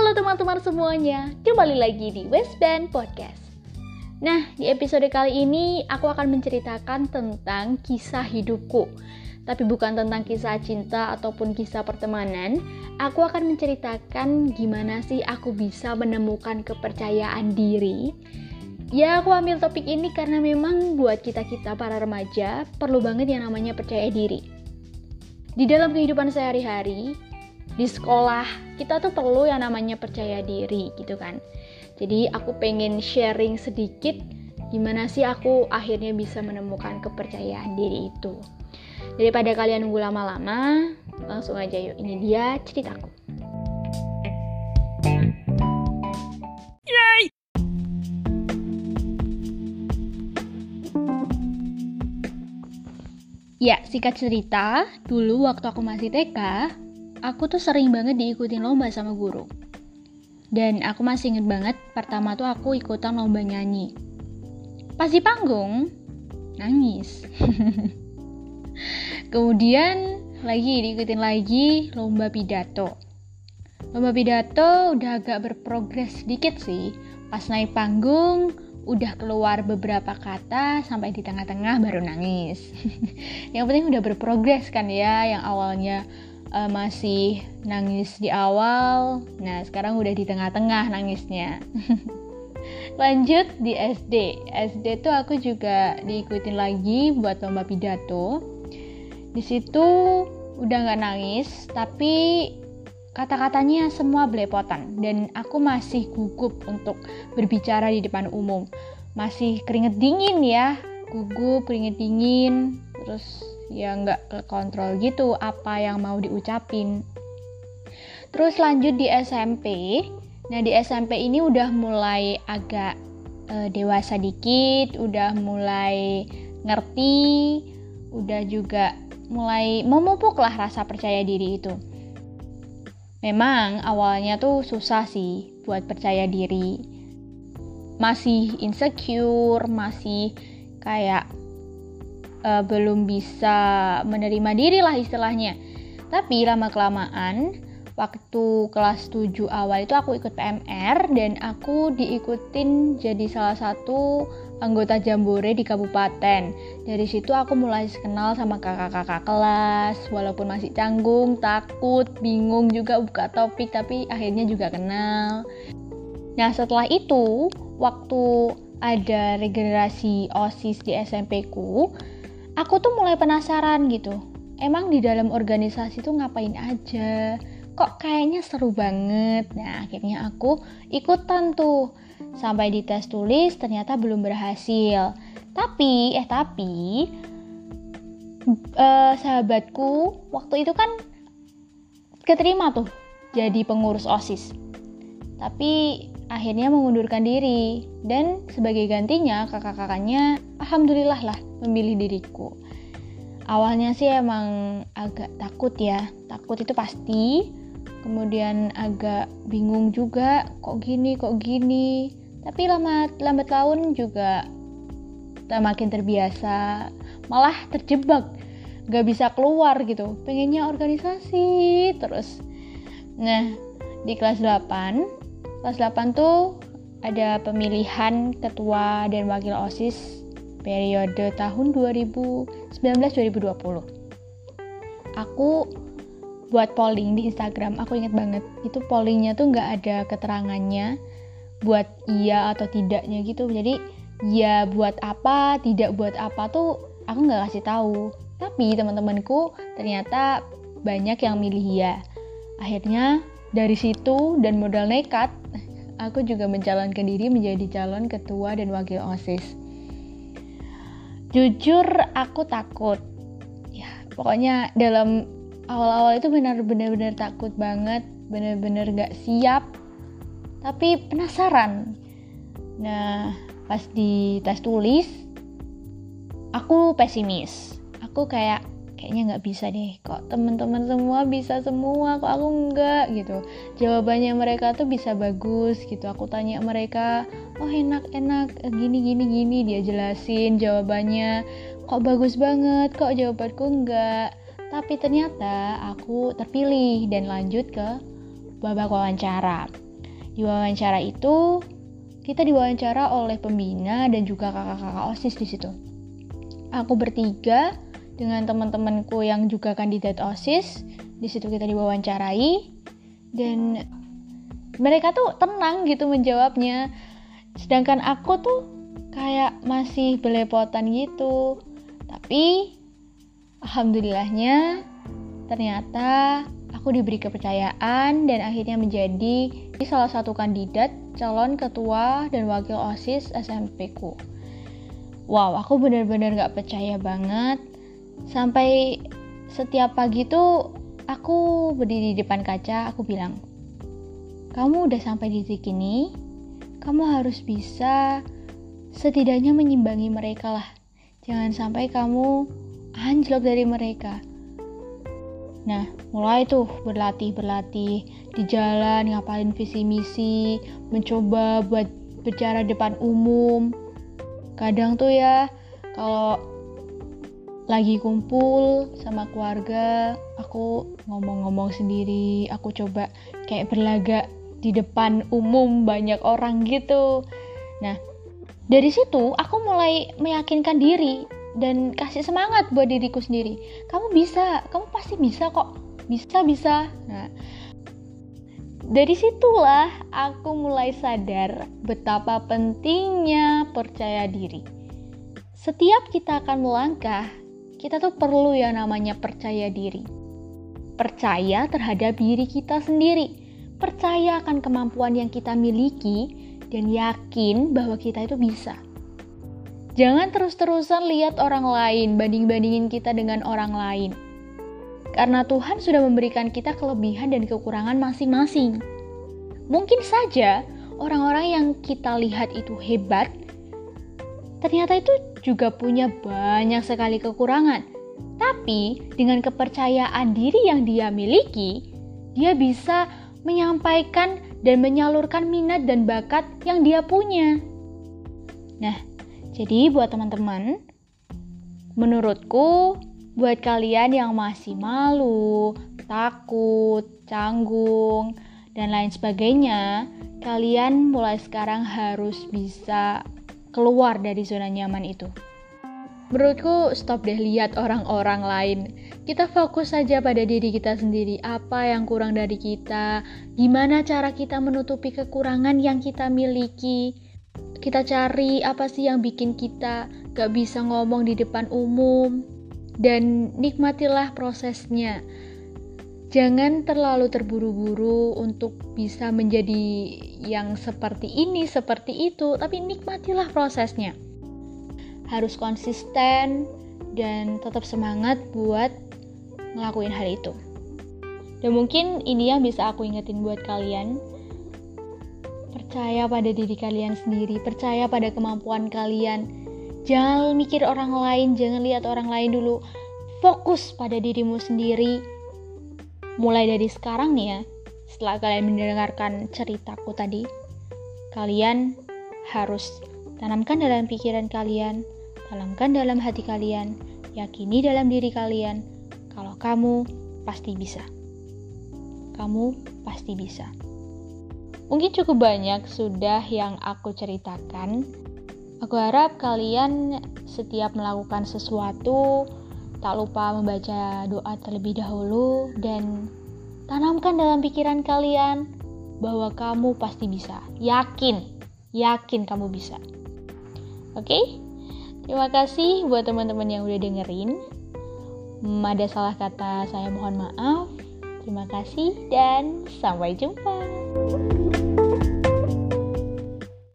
Halo teman-teman semuanya, kembali lagi di Westband Podcast. Nah, di episode kali ini aku akan menceritakan tentang kisah hidupku. Tapi bukan tentang kisah cinta ataupun kisah pertemanan, aku akan menceritakan gimana sih aku bisa menemukan kepercayaan diri. Ya, aku ambil topik ini karena memang buat kita-kita para remaja perlu banget yang namanya percaya diri. Di dalam kehidupan sehari-hari, di sekolah. Kita tuh perlu yang namanya percaya diri gitu kan. Jadi aku pengen sharing sedikit gimana sih aku akhirnya bisa menemukan kepercayaan diri itu. Daripada kalian nunggu lama-lama langsung aja yuk. Ini dia ceritaku. Yay! Ya, singkat cerita, dulu waktu aku masih TK, aku tuh sering banget diikutin lomba sama guru. Dan aku masih inget banget, pertama tuh aku ikutan lomba nyanyi. Pas di panggung, nangis. Kemudian lagi diikutin lagi lomba pidato. Lomba pidato udah agak berprogres sedikit sih. Pas naik panggung, udah keluar beberapa kata sampai di tengah-tengah baru nangis. yang penting udah berprogres kan ya, yang awalnya uh, masih nangis di awal, nah sekarang udah di tengah-tengah nangisnya. Lanjut di SD. SD tuh aku juga diikutin lagi buat lomba pidato. Di situ udah nggak nangis, tapi kata-katanya semua belepotan dan aku masih gugup untuk berbicara di depan umum. Masih keringet dingin ya, gugup, keringet dingin, terus ya nggak kontrol gitu apa yang mau diucapin. Terus lanjut di SMP nah di SMP ini udah mulai agak e, dewasa dikit udah mulai ngerti udah juga mulai memupuk lah rasa percaya diri itu. Memang awalnya tuh susah sih buat percaya diri. Masih insecure masih kayak uh, belum bisa menerima diri lah istilahnya. Tapi lama-kelamaan waktu kelas 7 awal itu aku ikut PMR dan aku diikutin jadi salah satu anggota jambore di kabupaten. Dari situ aku mulai kenal sama kakak-kakak kelas, walaupun masih canggung, takut, bingung juga buka topik, tapi akhirnya juga kenal. Nah setelah itu, waktu ada regenerasi OSIS di SMP ku, aku tuh mulai penasaran gitu. Emang di dalam organisasi tuh ngapain aja? Kok kayaknya seru banget. Nah, akhirnya aku ikutan tuh. Sampai di tes tulis ternyata belum berhasil. Tapi, eh tapi uh, sahabatku waktu itu kan keterima tuh jadi pengurus OSIS. Tapi akhirnya mengundurkan diri dan sebagai gantinya kakak-kakaknya alhamdulillah lah memilih diriku. Awalnya sih emang agak takut ya, takut itu pasti. Kemudian agak bingung juga, kok gini, kok gini. Tapi lama lambat laun juga makin terbiasa, malah terjebak, gak bisa keluar gitu. Pengennya organisasi terus. Nah, di kelas 8, kelas 8 tuh ada pemilihan ketua dan wakil OSIS periode tahun 2019-2020. Aku buat polling di Instagram, aku inget banget, itu pollingnya tuh nggak ada keterangannya buat iya atau tidaknya gitu. Jadi ya buat apa, tidak buat apa tuh aku nggak kasih tahu. Tapi teman-temanku ternyata banyak yang milih iya. Akhirnya dari situ dan modal nekat, aku juga mencalonkan diri menjadi calon ketua dan wakil OSIS. Jujur aku takut. Ya pokoknya dalam awal-awal itu benar-benar takut banget benar-benar gak siap tapi penasaran. Nah pas di tes tulis aku pesimis. Aku kayak kayaknya nggak bisa deh. Kok teman-teman semua bisa semua kok aku enggak gitu. Jawabannya mereka tuh bisa bagus gitu. Aku tanya mereka oh enak enak. Gini gini gini. Dia jelasin jawabannya. Kok bagus banget. Kok jawabanku enggak tapi ternyata aku terpilih dan lanjut ke babak wawancara. Di wawancara itu kita diwawancara oleh pembina dan juga kakak-kakak OSIS di situ. Aku bertiga dengan teman-temanku yang juga kandidat OSIS, di situ kita diwawancarai dan mereka tuh tenang gitu menjawabnya. Sedangkan aku tuh kayak masih belepotan gitu. Tapi alhamdulillahnya ternyata aku diberi kepercayaan dan akhirnya menjadi salah satu kandidat calon ketua dan wakil OSIS SMP ku. Wow, aku benar-benar gak percaya banget. Sampai setiap pagi tuh aku berdiri di depan kaca, aku bilang, kamu udah sampai di titik ini, kamu harus bisa setidaknya menyimbangi mereka lah. Jangan sampai kamu anjlok dari mereka. Nah, mulai tuh berlatih-berlatih di jalan, ngapain visi misi, mencoba buat bicara depan umum. Kadang tuh ya, kalau lagi kumpul sama keluarga, aku ngomong-ngomong sendiri, aku coba kayak berlagak di depan umum banyak orang gitu. Nah, dari situ aku mulai meyakinkan diri dan kasih semangat buat diriku sendiri. Kamu bisa, kamu pasti bisa kok. Bisa, bisa. Nah, dari situlah aku mulai sadar betapa pentingnya percaya diri. Setiap kita akan melangkah, kita tuh perlu yang namanya percaya diri. Percaya terhadap diri kita sendiri percaya akan kemampuan yang kita miliki, dan yakin bahwa kita itu bisa. Jangan terus-terusan lihat orang lain, banding-bandingin kita dengan orang lain. Karena Tuhan sudah memberikan kita kelebihan dan kekurangan masing-masing. Mungkin saja orang-orang yang kita lihat itu hebat, ternyata itu juga punya banyak sekali kekurangan. Tapi dengan kepercayaan diri yang dia miliki, dia bisa menyampaikan dan menyalurkan minat dan bakat yang dia punya. Nah, jadi buat teman-teman, menurutku buat kalian yang masih malu, takut, canggung, dan lain sebagainya, kalian mulai sekarang harus bisa keluar dari zona nyaman itu. Menurutku, stop deh lihat orang-orang lain kita fokus saja pada diri kita sendiri, apa yang kurang dari kita, gimana cara kita menutupi kekurangan yang kita miliki. Kita cari apa sih yang bikin kita gak bisa ngomong di depan umum, dan nikmatilah prosesnya. Jangan terlalu terburu-buru untuk bisa menjadi yang seperti ini, seperti itu, tapi nikmatilah prosesnya. Harus konsisten dan tetap semangat buat ngelakuin hal itu. Dan mungkin ini yang bisa aku ingetin buat kalian. Percaya pada diri kalian sendiri, percaya pada kemampuan kalian. Jangan mikir orang lain, jangan lihat orang lain dulu. Fokus pada dirimu sendiri. Mulai dari sekarang nih ya, setelah kalian mendengarkan ceritaku tadi, kalian harus tanamkan dalam pikiran kalian, tanamkan dalam hati kalian, yakini dalam diri kalian kalau kamu pasti bisa. Kamu pasti bisa. Mungkin cukup banyak sudah yang aku ceritakan. Aku harap kalian setiap melakukan sesuatu tak lupa membaca doa terlebih dahulu dan tanamkan dalam pikiran kalian bahwa kamu pasti bisa. Yakin, yakin kamu bisa. Oke? Okay? Terima kasih buat teman-teman yang udah dengerin ada salah kata saya mohon maaf. Terima kasih dan sampai jumpa.